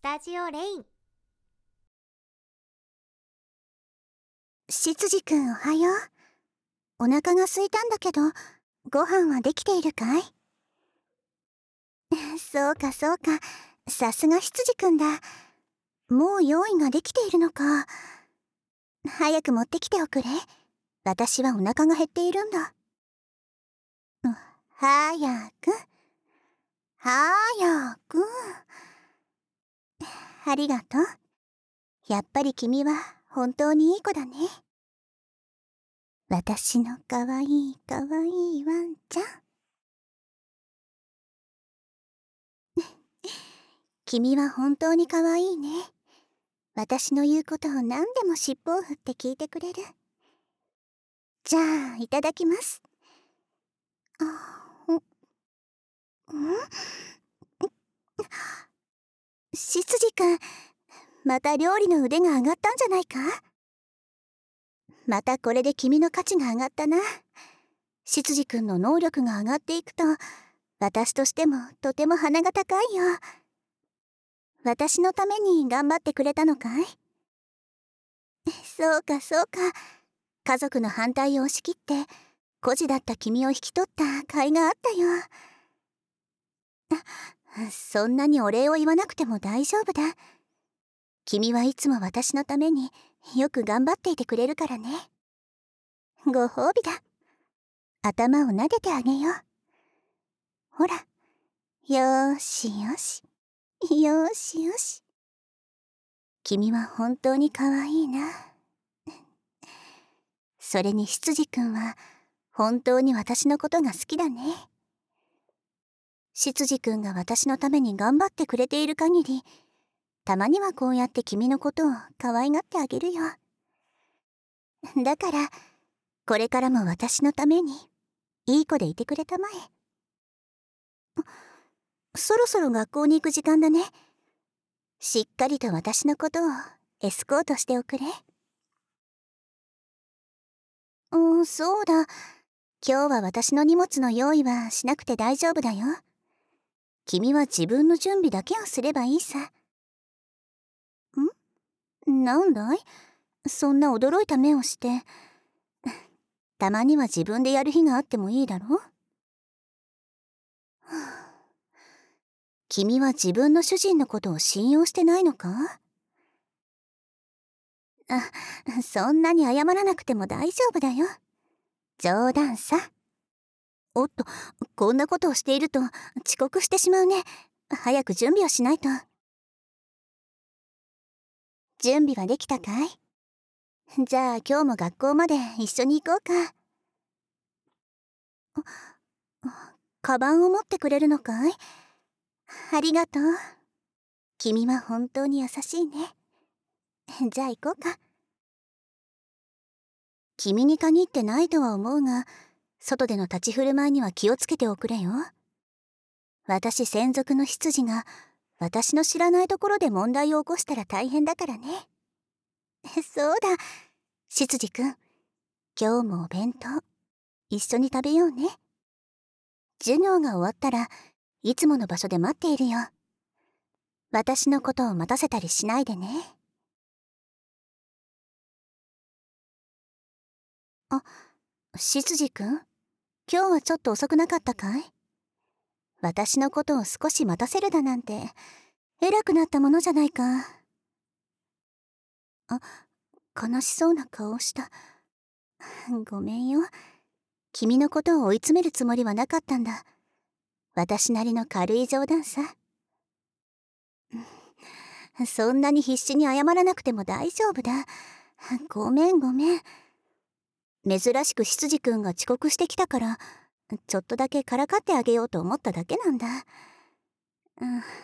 スタジオレイン。執事くんおはよう。お腹が空いたんだけどご飯はできているかい？そうかそうか。さすが執事くんだ。もう用意ができているのか。早く持ってきておくれ。私はお腹が減っているんだ。早く。早く。ありがとう。やっぱり君は本当にいい子だね。私のかわいいかわいいワンちゃん。君は本当にかわいいね。私の言うことを何でも尻尾を振って聞いてくれる。じゃあいただきます。あんん？執事くんまた料理の腕が上がったんじゃないか？またこれで君の価値が上がったな。執事くんの能力が上がっていくと私としてもとても鼻が高いよ。私のために頑張ってくれたのかい？そうかそうか。家族の反対を押し切って孤児だった君を引き取った甲斐があったよ。そんなにお礼を言わなくても大丈夫だ。君はいつも私のためによく頑張っていてくれるからね。ご褒美だ。頭を撫でてあげよう。ほら。よしよし。よしよし。君は本当に可愛いな。それに執事くんは本当に私のことが好きだね。執事くんが私のために頑張ってくれている限りたまにはこうやって君のことを可愛がってあげるよ。だからこれからも私のためにいい子でいてくれたまえ。そろそろ学校に行く時間だね。しっかりと私のことをエスコートしておくれ。うんそうだ。今日は私の荷物の用意はしなくて大丈夫だよ。君は自分の準備だけをすればいいさ。ん？なんだい？そんな驚いた目をして。たまには自分でやる日があってもいいだろ？君は自分の主人のことを信用してないのか？あそんなに謝らなくても大丈夫だよ。冗談さ。おっとこんなことをしていると遅刻してしまうね。早く準備をしないと。準備はできたかい？じゃあ今日も学校まで一緒に行こうか。カバンを持ってくれるのかい？ありがとう。君は本当に優しいね。じゃあ行こうか。君に限ってないとは思うが外での立ち振る舞いには気をつけておくれよ。私専属の執事が私の知らないところで問題を起こしたら大変だからね。そうだ。執事くん今日もお弁当一緒に食べようね。授業が終わったらいつもの場所で待っているよ。私のことを待たせたりしないでね。あ執事くん？今日はちょっと遅くなかったかい？私のことを少し待たせるだなんて偉くなったものじゃないか。あ悲しそうな顔をした。ごめんよ。君のことを追い詰めるつもりはなかったんだ。私なりの軽い冗談さ。そんなに必死に謝らなくても大丈夫だ。ごめんごめん。珍しく執事くんが遅刻してきたからちょっとだけからかってあげようと思っただけなんだ、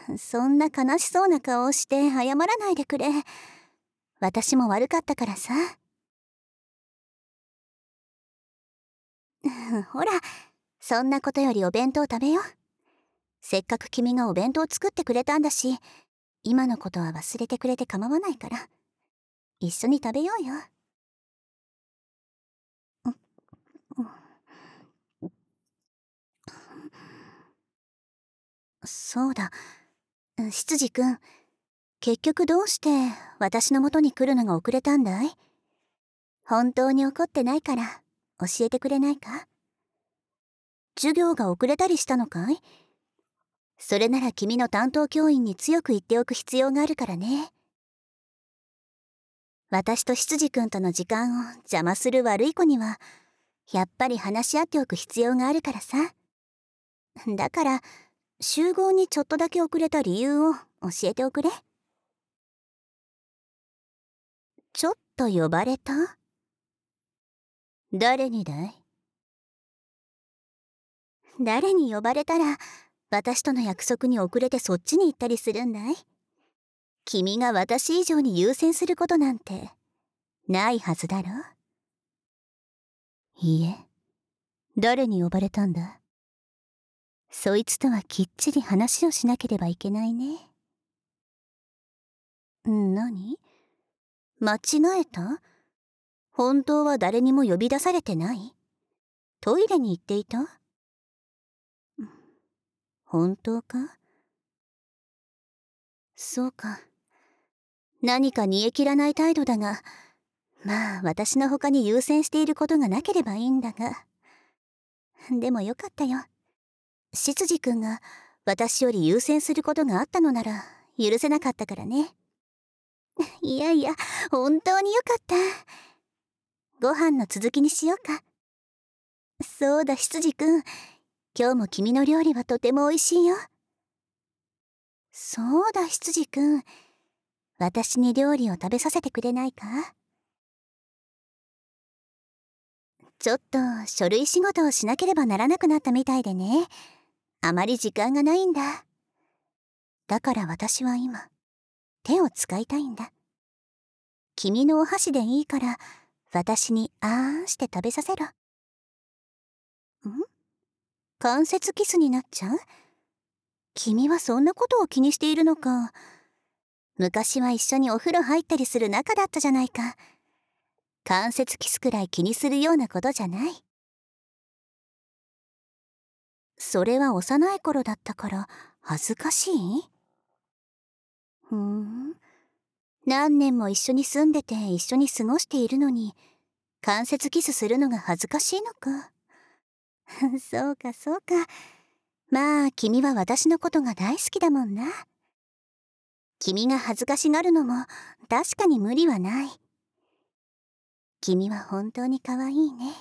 うん、そんな悲しそうな顔をして謝らないでくれ。私も悪かったからさ。ほらそんなことよりお弁当食べよせっかく君がお弁当作ってくれたんだし今のことは忘れてくれて構わないから。一緒に食べようよ。そうだ。執事くん結局どうして私の元に来るのが遅れたんだい？本当に怒ってないから教えてくれないか？授業が遅れたりしたのかい？それなら君の担当教員に強く言っておく必要があるからね。私と執事君との時間を邪魔する悪い子には、やっぱり話し合っておく必要があるからさ。だから、集合にちょっとだけ遅れた理由を教えておくれ。ちょっと呼ばれた？誰にだい？誰に呼ばれたら、私との約束に遅れてそっちに行ったりするんだい？君が私以上に優先することなんてないはずだろ？いいえ。誰に呼ばれたんだ？そいつとはきっちり話をしなければいけないね何？間違えた？本当は誰にも呼び出されてない？トイレに行っていた？本当か？そうか。何か煮え切らない態度だが、まあ私の他に優先していることがなければいいんだが。でもよかったよ。執事君が私より優先することがあったのなら許せなかったからね。いやいや、本当によかった。ご飯の続きにしようか。そうだ、執事君。今日も君の料理はとても美味しいよ。そうだ、羊くん。私に料理を食べさせてくれないか？ちょっと書類仕事をしなければならなくなったみたいでね。あまり時間がないんだ。だから私は今、手を使いたいんだ。君のお箸でいいから、私にあーんして食べさせろ。ん？関節キスになっちゃう？君はそんなことを気にしているのか。昔は一緒にお風呂入ったりする仲だったじゃないか。関節キスくらい気にするようなことじゃない。それは幼い頃だったから恥ずかしい？ふん。何年も一緒に住んでて一緒に過ごしているのに関節キスするのが恥ずかしいのか？そうかそうか。まあ君は私のことが大好きだもんな。君が恥ずかしがるのも確かに無理はない。君は本当に可愛いね。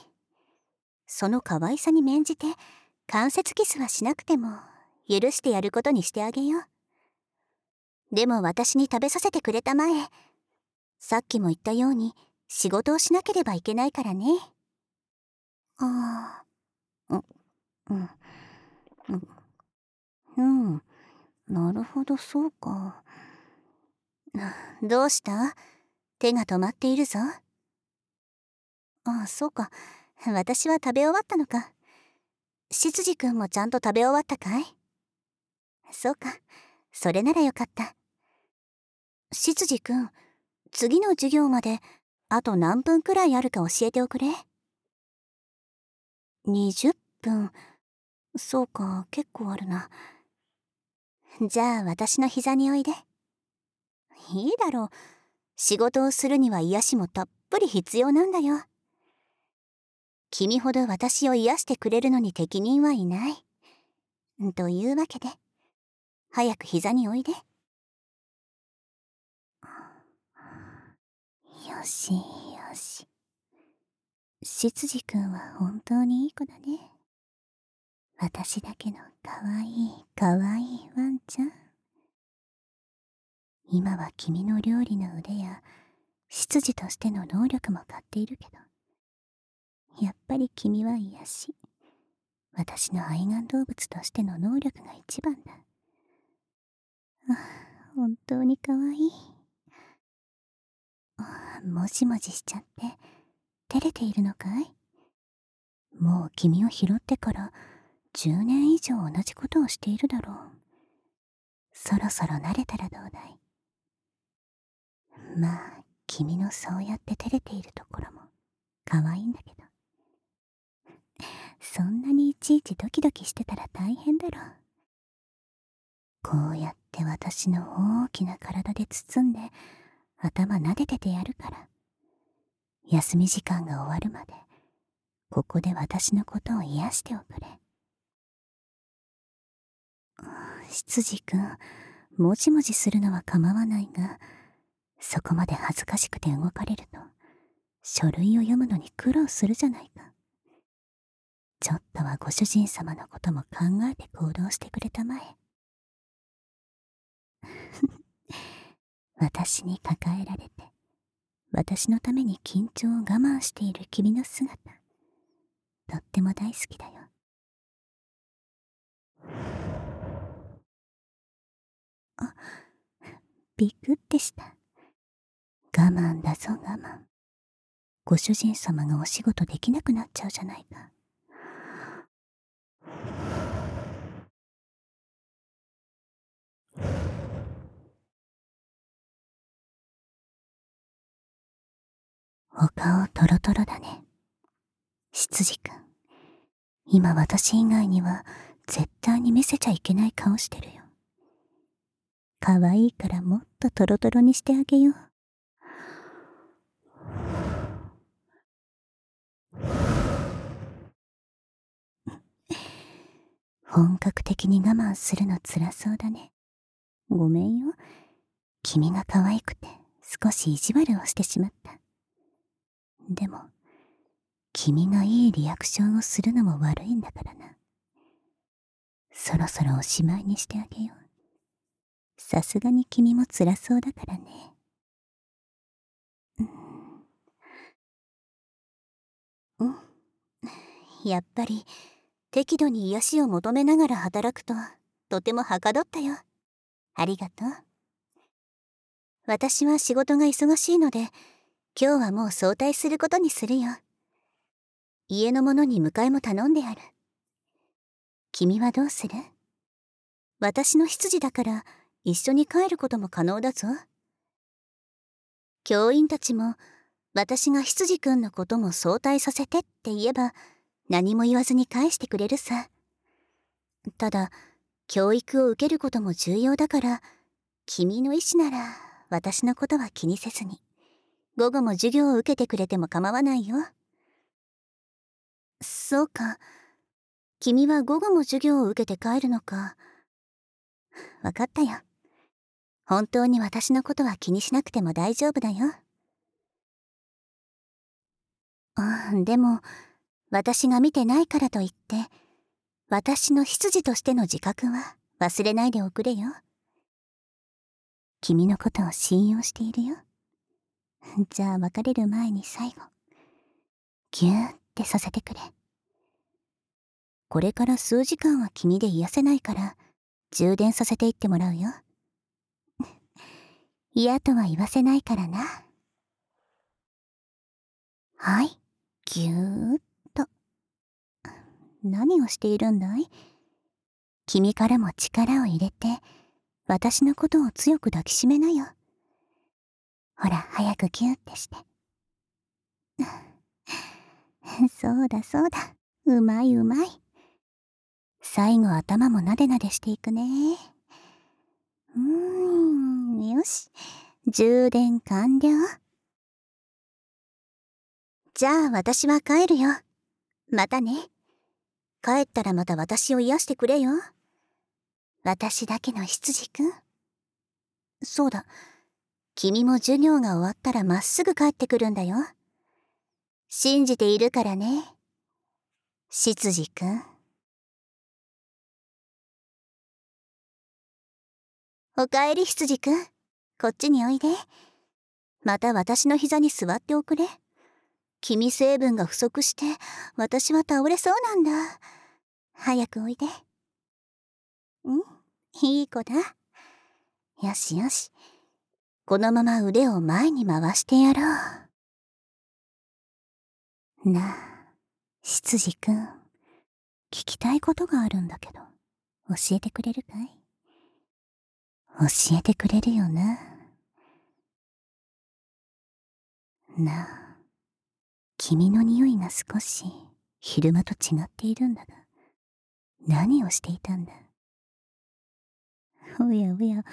その可愛さに免じて関節キスはしなくても許してやることにしてあげよう。でも私に食べさせてくれたまえ、さっきも言ったように仕事をしなければいけないからね。ああ。うん、うん。うん。なるほど、そうか。どうした？手が止まっているぞ。ああ、そうか。私は食べ終わったのか。執事くんもちゃんと食べ終わったかい？そうか。それならよかった。執事くん、次の授業まであと何分くらいあるか教えておくれ？20分。そうか、結構あるな。じゃあ私の膝においで。いいだろう。仕事をするには癒しもたっぷり必要なんだよ。君ほど私を癒してくれるのに適任はいない。というわけで、早く膝においで。よしよし。執事くんは本当にいい子だね。私だけのかわいいかわいいワンちゃん。今は君の料理の腕や執事としての能力も買っているけど、やっぱり君は癒し、私の愛玩動物としての能力が一番だ。あ、本当にかわいい。あ、もじもじしちゃって、照れているのかい？もう君を拾ってから10年以上同じことをしているだろう。そろそろ慣れたらどうだい？まあ、君のそうやって照れているところも可愛いんだけど。そんなにいちいちドキドキしてたら大変だろ。こうやって私の大きな体で包んで頭撫でててやるから。休み時間が終わるまでここで私のことを癒しておくれ。執事くんもじもじするのは構わないがそこまで恥ずかしくて動かれると書類を読むのに苦労するじゃないか。ちょっとはご主人様のことも考えて行動してくれたまえ。私に抱えられて私のために緊張を我慢している君の姿とっても大好きだよ。あびくってした。我慢だぞ我慢。ご主人様がお仕事できなくなっちゃうじゃないか。お顔トロトロだね。執事くん。今私以外には絶対に見せちゃいけない顔してるよ。可愛いからもっとトロトロにしてあげよう。本格的に我慢するの辛そうだね。ごめんよ。君が可愛くて少し意地悪をしてしまった。でも、君がいいリアクションをするのも悪いんだからな。そろそろおしまいにしてあげよう。さすがに君も辛そうだからね。うん。うん。やっぱり、適度に癒しを求めながら働くと、とてもはかどったよ。ありがとう。私は仕事が忙しいので、今日はもう早退することにするよ。家の者に迎えも頼んである。君はどうする？私の執事だから一緒に帰ることも可能だぞ。教員たちも私が執事くんのことも早退させてって言えば何も言わずに返してくれるさ。ただ、教育を受けることも重要だから、君の意思なら私のことは気にせずに。午後も授業を受けてくれても構わないよ。そうか。君は午後も授業を受けて帰るのか。わかったよ。本当に私のことは気にしなくても大丈夫だよ。あでも、私が見てないからといって、私の執事としての自覚は忘れないでおくれよ。君のことを信用しているよ。じゃあ別れる前に最後、ぎゅーってさせてくれ。これから数時間は君で癒せないから、充電させていってもらうよ。嫌とは言わせないからな。はい、ぎゅーっ。何をしているんだい？君からも力を入れて、私のことを強く抱きしめなよ。ほら、早くキューってして。そうだそうだ。うまいうまい。最後頭もなでなでしていくね。うーん、よし。充電完了。じゃあ私は帰るよ。またね。帰ったらまた私を癒してくれよ。私だけの羊くん。そうだ。君も授業が終わったらまっすぐ帰ってくるんだよ。信じているからね。執事くん。おかえり執事くん。こっちにおいで。また私の膝に座っておくれ。君成分が不足して、私は倒れそうなんだ。早くおいで。ん、いい子だ。よしよし。このまま腕を前に回してやろう。なあ、執事くん。聞きたいことがあるんだけど、教えてくれるかい？教えてくれるよな。なあ、君の匂いが少し昼間と違っているんだが、何をしていたんだ？おやおや、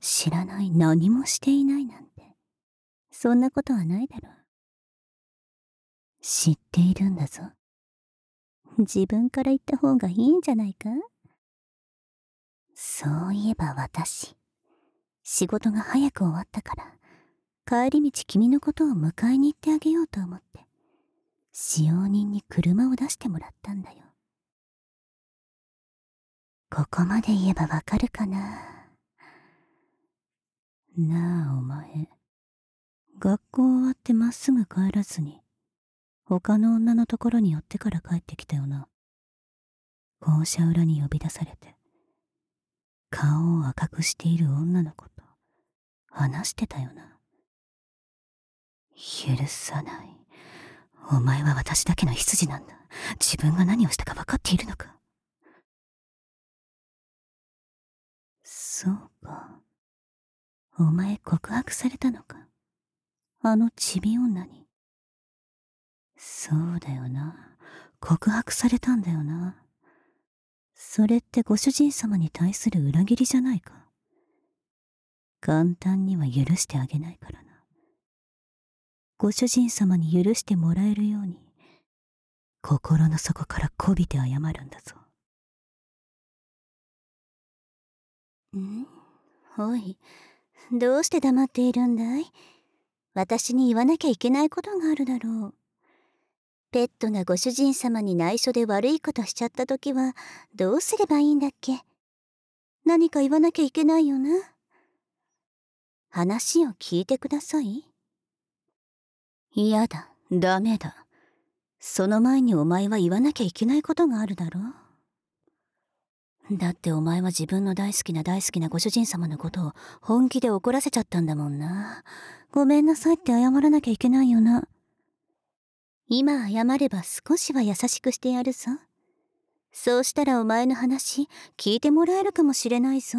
知らない何もしていないなんて。そんなことはないだろう。知っているんだぞ。自分から言った方がいいんじゃないか？そういえば私、仕事が早く終わったから、帰り道君のことを迎えに行ってあげようと思って、使用人に車を出してもらったんだよ。ここまで言えばわかるかな？なあお前、学校終わってまっすぐ帰らずに、他の女のところに寄ってから帰ってきたよな。校舎裏に呼び出されて、顔を赤くしている女の子と話してたよな。許さない。お前は私だけの羊なんだ。自分が何をしたか分かっているのか？そうか。お前告白されたのか？あのちび女に。そうだよな。告白されたんだよな。それってご主人様に対する裏切りじゃないか？簡単には許してあげないからな。ご主人様に許してもらえるように、心の底からこびて謝るんだぞ。ん？おい、どうして黙っているんだい？私に言わなきゃいけないことがあるだろう。ペットがご主人様に内緒で悪いことしちゃった時はどうすればいいんだっけ？何か言わなきゃいけないよな？話を聞いてください。嫌だ、ダメだ。その前にお前は言わなきゃいけないことがあるだろうだってお前は自分の大好きな大好きなご主人様のことを本気で怒らせちゃったんだもんな。ごめんなさいって謝らなきゃいけないよな。今謝れば少しは優しくしてやるぞ。そうしたらお前の話聞いてもらえるかもしれないぞ。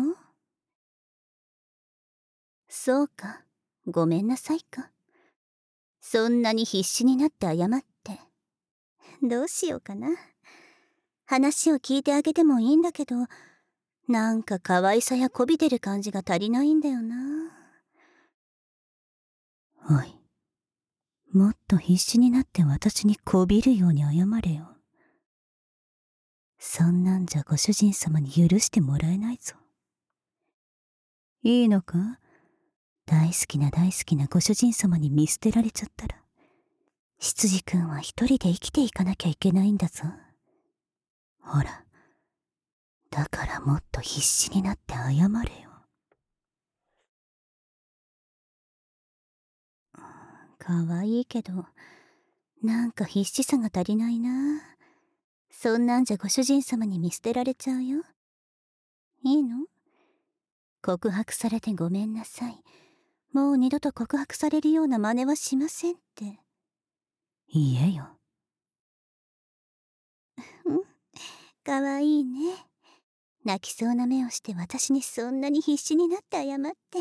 そうか。ごめんなさいか。そんなに必死になって謝って。どうしようかな。話を聞いてあげてもいいんだけど、なんか可愛さやこびてる感じが足りないんだよな。おい。もっと必死になって私にこびるように謝れよ。そんなんじゃご主人様に許してもらえないぞ。いいのか？大好きな大好きなご主人様に見捨てられちゃったら、羊くんは一人で生きていかなきゃいけないんだぞ。ほら、だからもっと必死になって謝れよ。かわいいけど、なんか必死さが足りないな。そんなんじゃご主人様に見捨てられちゃうよ。いいの？告白されてごめんなさい。もう二度と告白されるような真似はしませんって。言えよ。かわいいね。泣きそうな目をして私にそんなに必死になって謝って。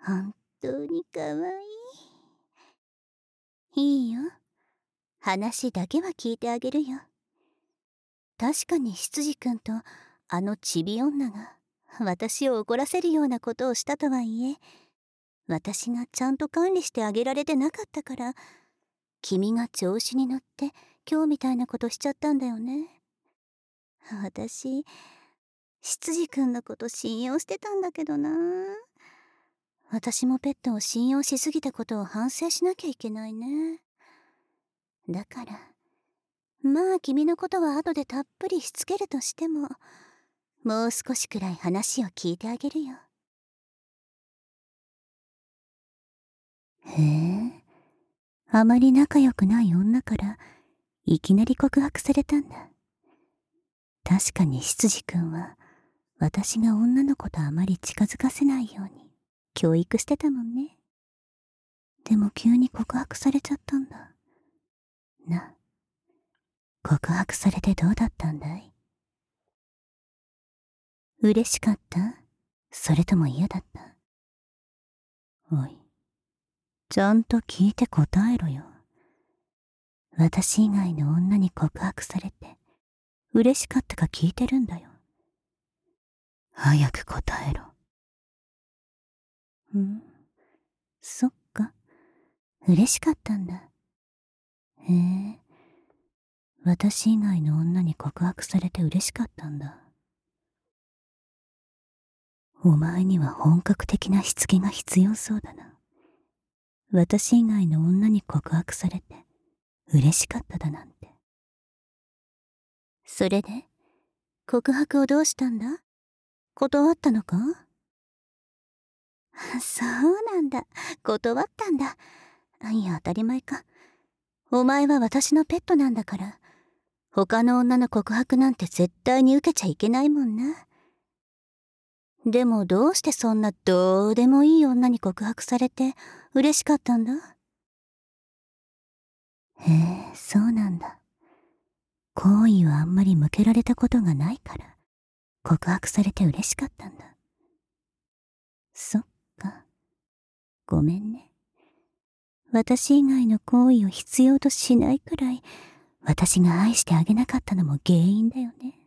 本当にかわいい。いいよ。話だけは聞いてあげるよ。確かに羊くんとあのちび女が私を怒らせるようなことをしたとはいえ、私がちゃんと管理してあげられてなかったから、君が調子に乗って今日みたいなことしちゃったんだよね。私、羊くんのこと信用してたんだけどな。私もペットを信用しすぎたことを反省しなきゃいけないね。だから、まあ君のことは後でたっぷりしつけるとしても、もう少しくらい話を聞いてあげるよ。へえ、あまり仲良くない女からいきなり告白されたんだ。確かに羊くんは私が女の子とあまり近づかせないように教育してたもんね。でも急に告白されちゃったんだ。な、告白されてどうだったんだい？嬉しかった？それとも嫌だった？おい、ちゃんと聞いて答えろよ。私以外の女に告白されて、嬉しかったか聞いてるんだよ。早く答えろ。んそっか。嬉しかったんだ。へえ。私以外の女に告白されて嬉しかったんだ。お前には本格的なしつけが必要そうだな。私以外の女に告白されて嬉しかっただなんて。それで、告白をどうしたんだ？断ったのか？そうなんだ。断ったんだ。いや、当たり前か。お前は私のペットなんだから。他の女の告白なんて絶対に受けちゃいけないもんな。でもどうしてそんなどうでもいい女に告白されて嬉しかったんだ？へえ、そうなんだ。好意はあんまり向けられたことがないから、告白されて嬉しかったんだ。そっか。ごめんね。私以外の好意を必要としないくらい、私が愛してあげなかったのも原因だよね。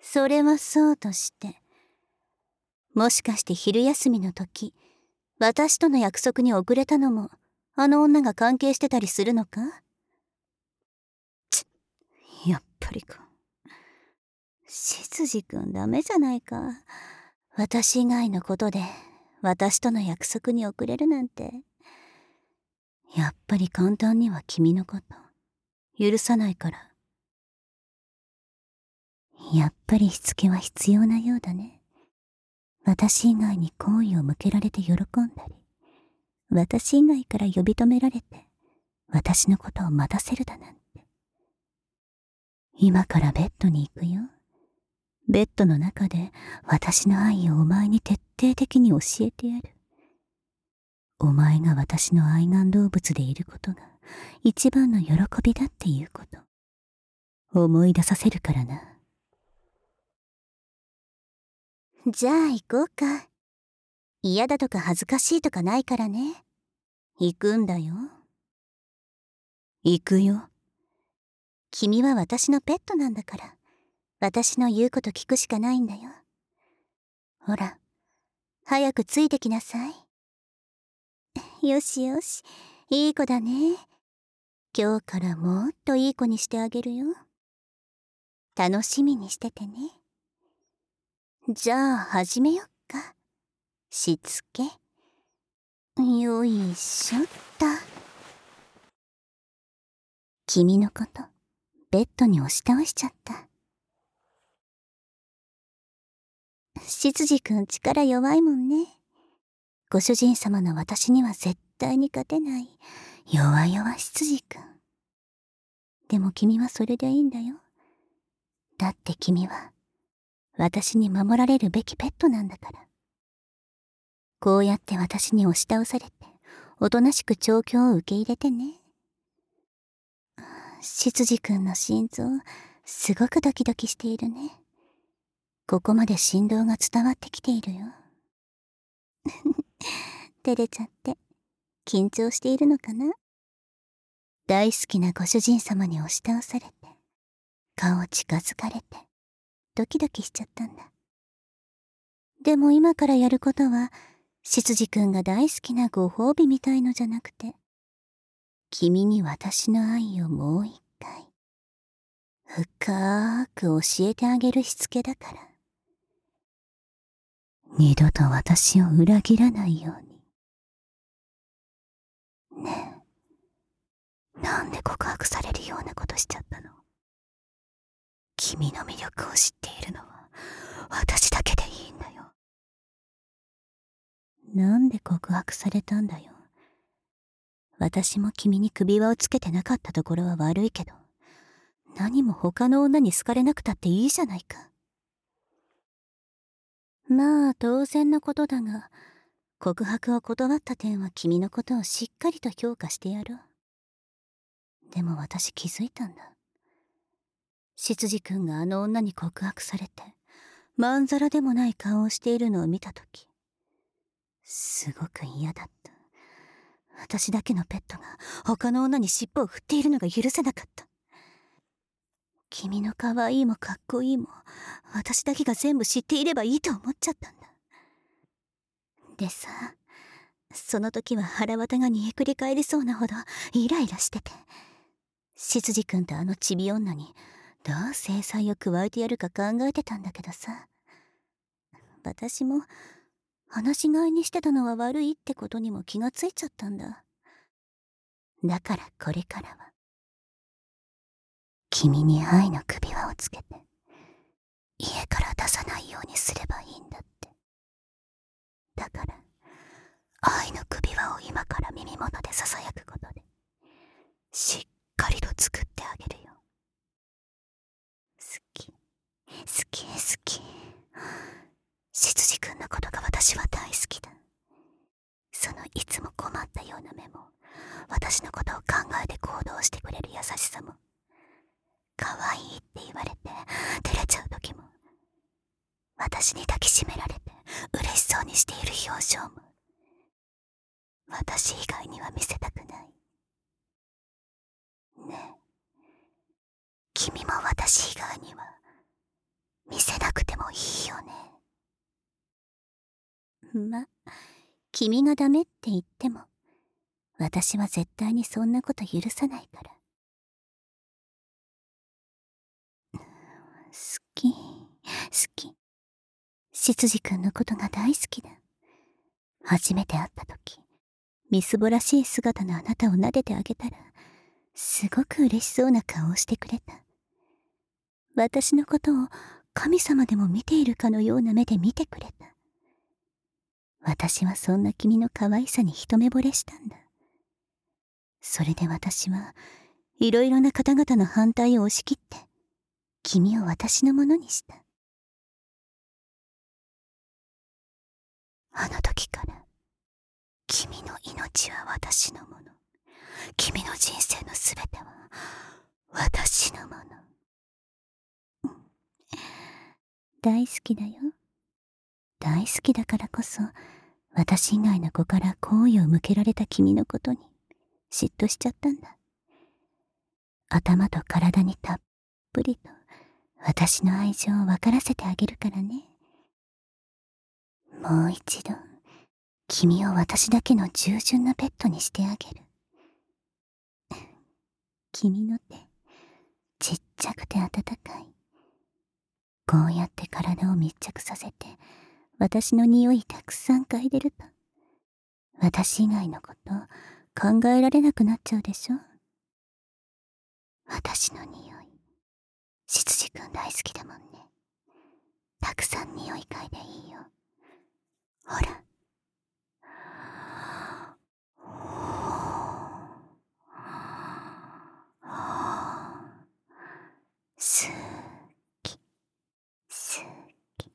それはそうとして。もしかして昼休みの時、私との約束に遅れたのも、あの女が関係してたりするのか？やっぱりか。しつじくんダメじゃないか。私以外のことで、私との約束に遅れるなんて。やっぱり簡単には君のこと、許さないから。やっぱりしつけは必要なようだね。私以外に好意を向けられて喜んだり、私以外から呼び止められて、私のことを待たせるだなんて。今からベッドに行くよ。ベッドの中で私の愛をお前に徹底的に教えてやる。お前が私の愛玩動物でいることが一番の喜びだっていうこと。思い出させるからな。じゃあ行こうか。嫌だとか恥ずかしいとかないからね。行くんだよ。行くよ。君は私のペットなんだから、私の言うこと聞くしかないんだよ。ほら、早くついてきなさい。よしよし、いい子だね。今日からもっといい子にしてあげるよ。楽しみにしててね。じゃあ始めよっ。しつけ？よいしょっと。君のこと、ベッドに押し倒しちゃった。執事くん力弱いもんね。ご主人様の私には絶対に勝てない、弱々執事くん。でも君はそれでいいんだよ。だって君は、私に守られるべきペットなんだから。こうやって私に押し倒されて、おとなしく調教を受け入れてね。執事くんの心臓、すごくドキドキしているね。ここまで振動が伝わってきているよ。照れちゃって、緊張しているのかな大好きなご主人様に押し倒されて、顔近づかれて、ドキドキしちゃったんだ。でも今からやることは、執事くんが大好きなご褒美みたいのじゃなくて、君に私の愛をもう一回、深く教えてあげるしつけだから。二度と私を裏切らないように。ねえ、なんで告白されるようなことしちゃったの？君の魅力を知っているのは私だけでいいんだよ。なんで告白されたんだよ。私も君に首輪をつけてなかったところは悪いけど、何も他の女に好かれなくたっていいじゃないか。まあ当然のことだが、告白を断った点は君のことをしっかりと評価してやろう。でも私気づいたんだ。執事君があの女に告白されて、まんざらでもない顔をしているのを見たとき、すごく嫌だった。私だけのペットが他の女に尻尾を振っているのが許せなかった。君の可愛いもかっこいいも私だけが全部知っていればいいと思っちゃったんだでさその時は腹渡が煮えくり返りそうなほどイライラしてて執事君とあのチビ女にどう制裁を加えてやるか考えてたんだけどさ私も話し飼いにしてたのは悪いってことにも気がついちゃったんだ。だからこれからは。君に愛の首輪をつけて家から出さないようにすればいいんだって。だから愛の首輪を今から耳元でささやくことでしっかりと作ってあげるよ好き好き好き執事君のことが私は大好きだそのいつも困ったような目も私のことを考えて行動してくれる優しさも可愛いって言われて照れちゃう時も私に抱きしめられて嬉しそうにしている表情も私以外には見せたくないねえ君も私以外には見せなくてもいいよねま君がダメって言っても私は絶対にそんなこと許さないから。好き好き。執事君のことが大好きだ。初めて会った時みすぼらしい姿のあなたを撫でてあげたらすごく嬉しそうな顔をしてくれた。私のことを神様でも見ているかのような目で見てくれた。私はそんな君の可愛さに一目惚れしたんだ。それで私はいろいろな方々の反対を押し切って君を私のものにした。あの時から君の命は私のもの。君の人生のすべては私のもの。大好きだよ。大好きだからこそ私以外の子から好意を向けられた君のことに嫉妬しちゃったんだ。頭と体にたっぷりと私の愛情を分からせてあげるからね。もう一度君を私だけの従順なペットにしてあげる。君の手ちっちゃくて温かい。こうやって体を密着させて私の匂いたくさん嗅いでると。私以外のこと考えられなくなっちゃうでしょ。私の匂い。しつじくん大好きだもんね。たくさん匂い嗅いでいいよ。ほらすきすき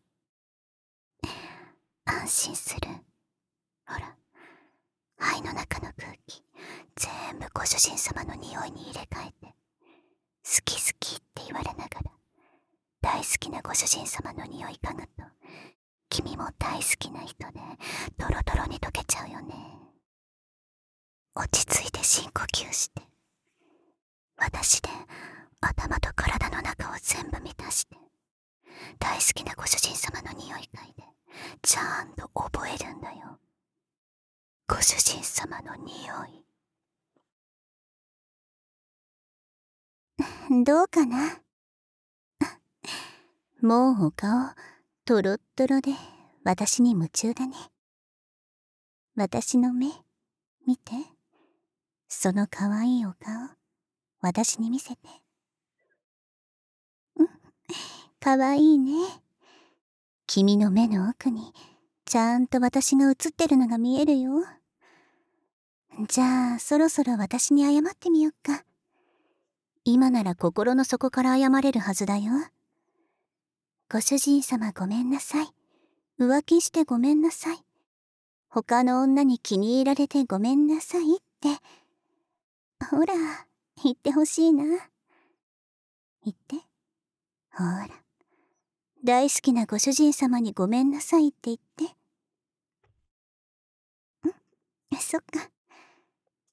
安心する。ほら肺の中の空気全部ご主人様の匂いに入れ替えて好き好きって言われながら大好きなご主人様の匂い嗅ぐと君も大好きな人でドロドロに溶けちゃうよね。落ち着いて深呼吸して私で頭と体の中を全部満たして大好きなご主人様の匂い嗅いでちゃんと覚えるんだよ。ご主人様の匂い。どうかな？もうお顔トロットロで私に夢中だね。私の目見て。その可愛いお顔私に見せて。かわいいね。君の目の奥にちゃんと私が映ってるのが見えるよ。じゃあそろそろ私に謝ってみよっか。今なら心の底から謝れるはずだよ。ご主人様ごめんなさい。浮気してごめんなさい。他の女に気に入られてごめんなさいって。ほら言ってほしいな。言って。ほら。大好きなご主人様にごめんなさいって言ってん？そっか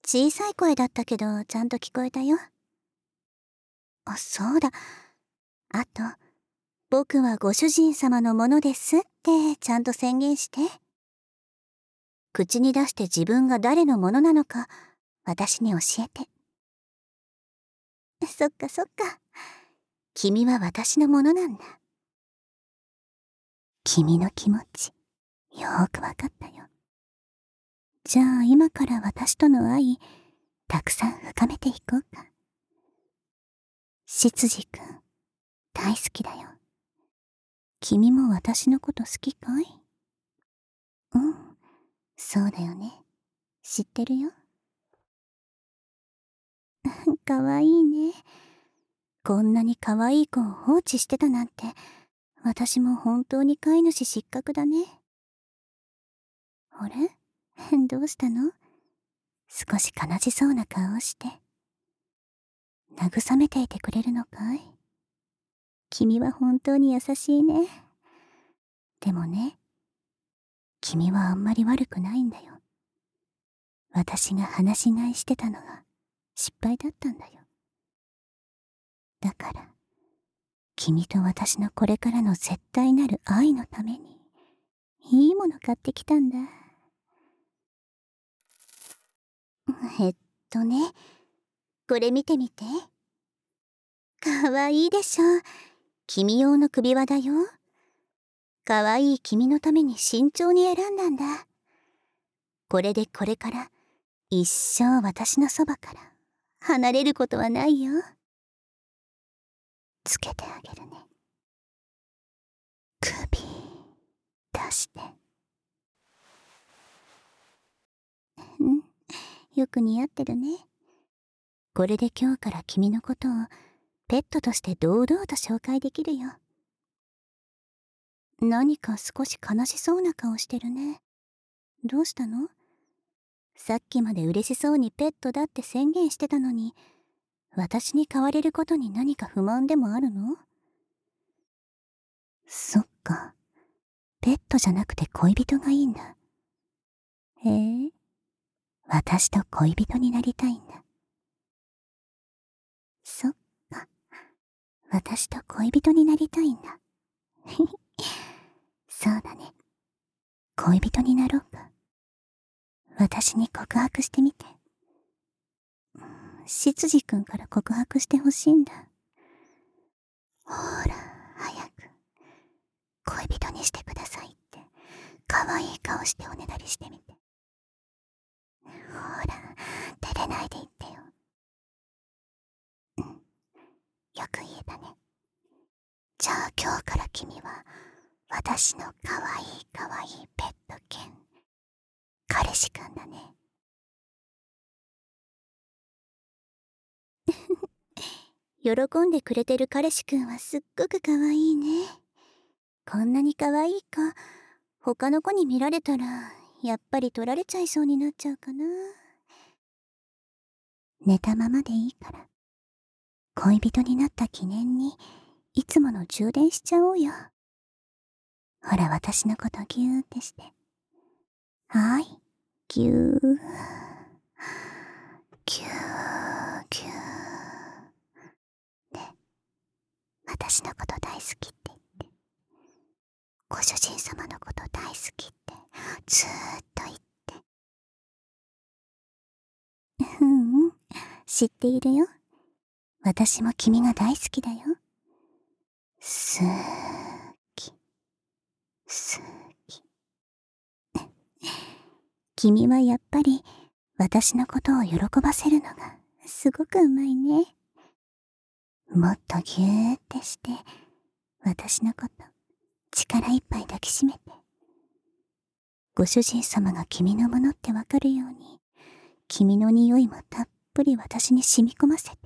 小さい声だったけどちゃんと聞こえたよあそうだあと、僕はご主人様のものですってちゃんと宣言して。口に出して自分が誰のものなのか、私に教えて。そっかそっか。君は私のものなんだ。君の気持ち、よーくわかったよ。じゃあ今から私との愛、たくさん深めていこうか。執事くん、大好きだよ。君も私のこと好きかい？うん、そうだよね。知ってるよ。かわいいね。こんなにかわいい子を放置してたなんて、私も本当に飼い主失格だね。あれ？どうしたの？少し悲しそうな顔をして。慰めていてくれるのかい？君は本当に優しいね。でもね、君はあんまり悪くないんだよ。私が話し飼いしてたのが失敗だったんだよ。だから、君と私のこれからの絶対なる愛のために、いいもの買ってきたんだ。えっとね、これ見てみて。かわいいでしょ。君用の首輪だよ。かわいい君のために慎重に選んだんだ。これでこれから一生私のそばから離れることはないよ。つけてあげるね。首出して。うん、よく似合ってるね。これで今日から君のことをペットとして堂々と紹介できるよ。何か少し悲しそうな顔してるね。どうしたの？さっきまで嬉しそうにペットだって宣言してたのに、私に変われることに何か不満でもあるの？そっか。ペットじゃなくて恋人がいいんだ。へえ。私と恋人になりたいんだ。そっか。私と恋人になりたいんだ。そうだね。恋人になろうか。私に告白してみて。執事くんから告白してほしいんだ。ほら、早く。恋人にしてくださいって、可愛い顔しておねだりしてみて。ほら、照れないで言ってよ。うん。よく言えたね。じゃあ今日から君は、私の可愛い可愛いペット犬、彼氏くんだね。喜んでくれてる彼氏くんはすっごく可愛いね。こんなに可愛い子、他の子に見られたら、やっぱり取られちゃいそうになっちゃうかな。寝たままでいいから。恋人になった記念に、いつもの充電しちゃおうよ。ほら、私のことギューってして。はい。ギュー。ギュー、ギュー。私のこと大好きって言って、ご主人様のこと大好きってずーっと言って。うん、知っているよ。私も君が大好きだよ。すーき、すーき。君はやっぱり私のことを喜ばせるのがすごくうまいね。もっとぎゅーってして、私のこと力いっぱい抱きしめて。ご主人様が君のものってわかるように、君の匂いもたっぷり私に染み込ませて。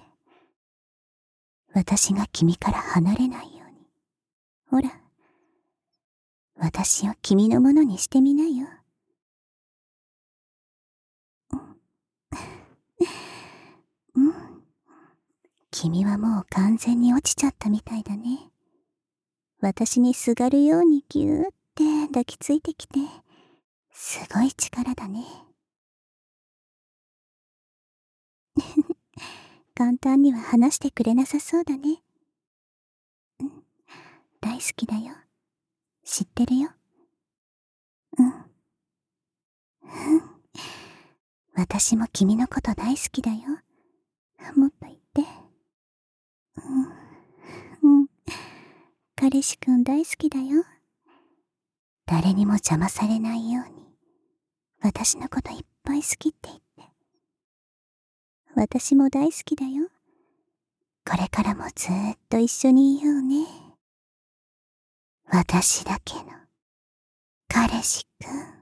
私が君から離れないように。ほら、私を君のものにしてみなよ。君はもう完全に落ちちゃったみたいだね。私にすがるようにぎゅーって抱きついてきて、すごい力だね。簡単には話してくれなさそうだね。うん大好きだよ。知ってるよ。うん。私も君のこと大好きだよ。もっと。うん。うん。彼氏くん大好きだよ。誰にも邪魔されないように、私のこといっぱい好きって言って。私も大好きだよ。これからもずーっと一緒にいようね。私だけの彼氏くん。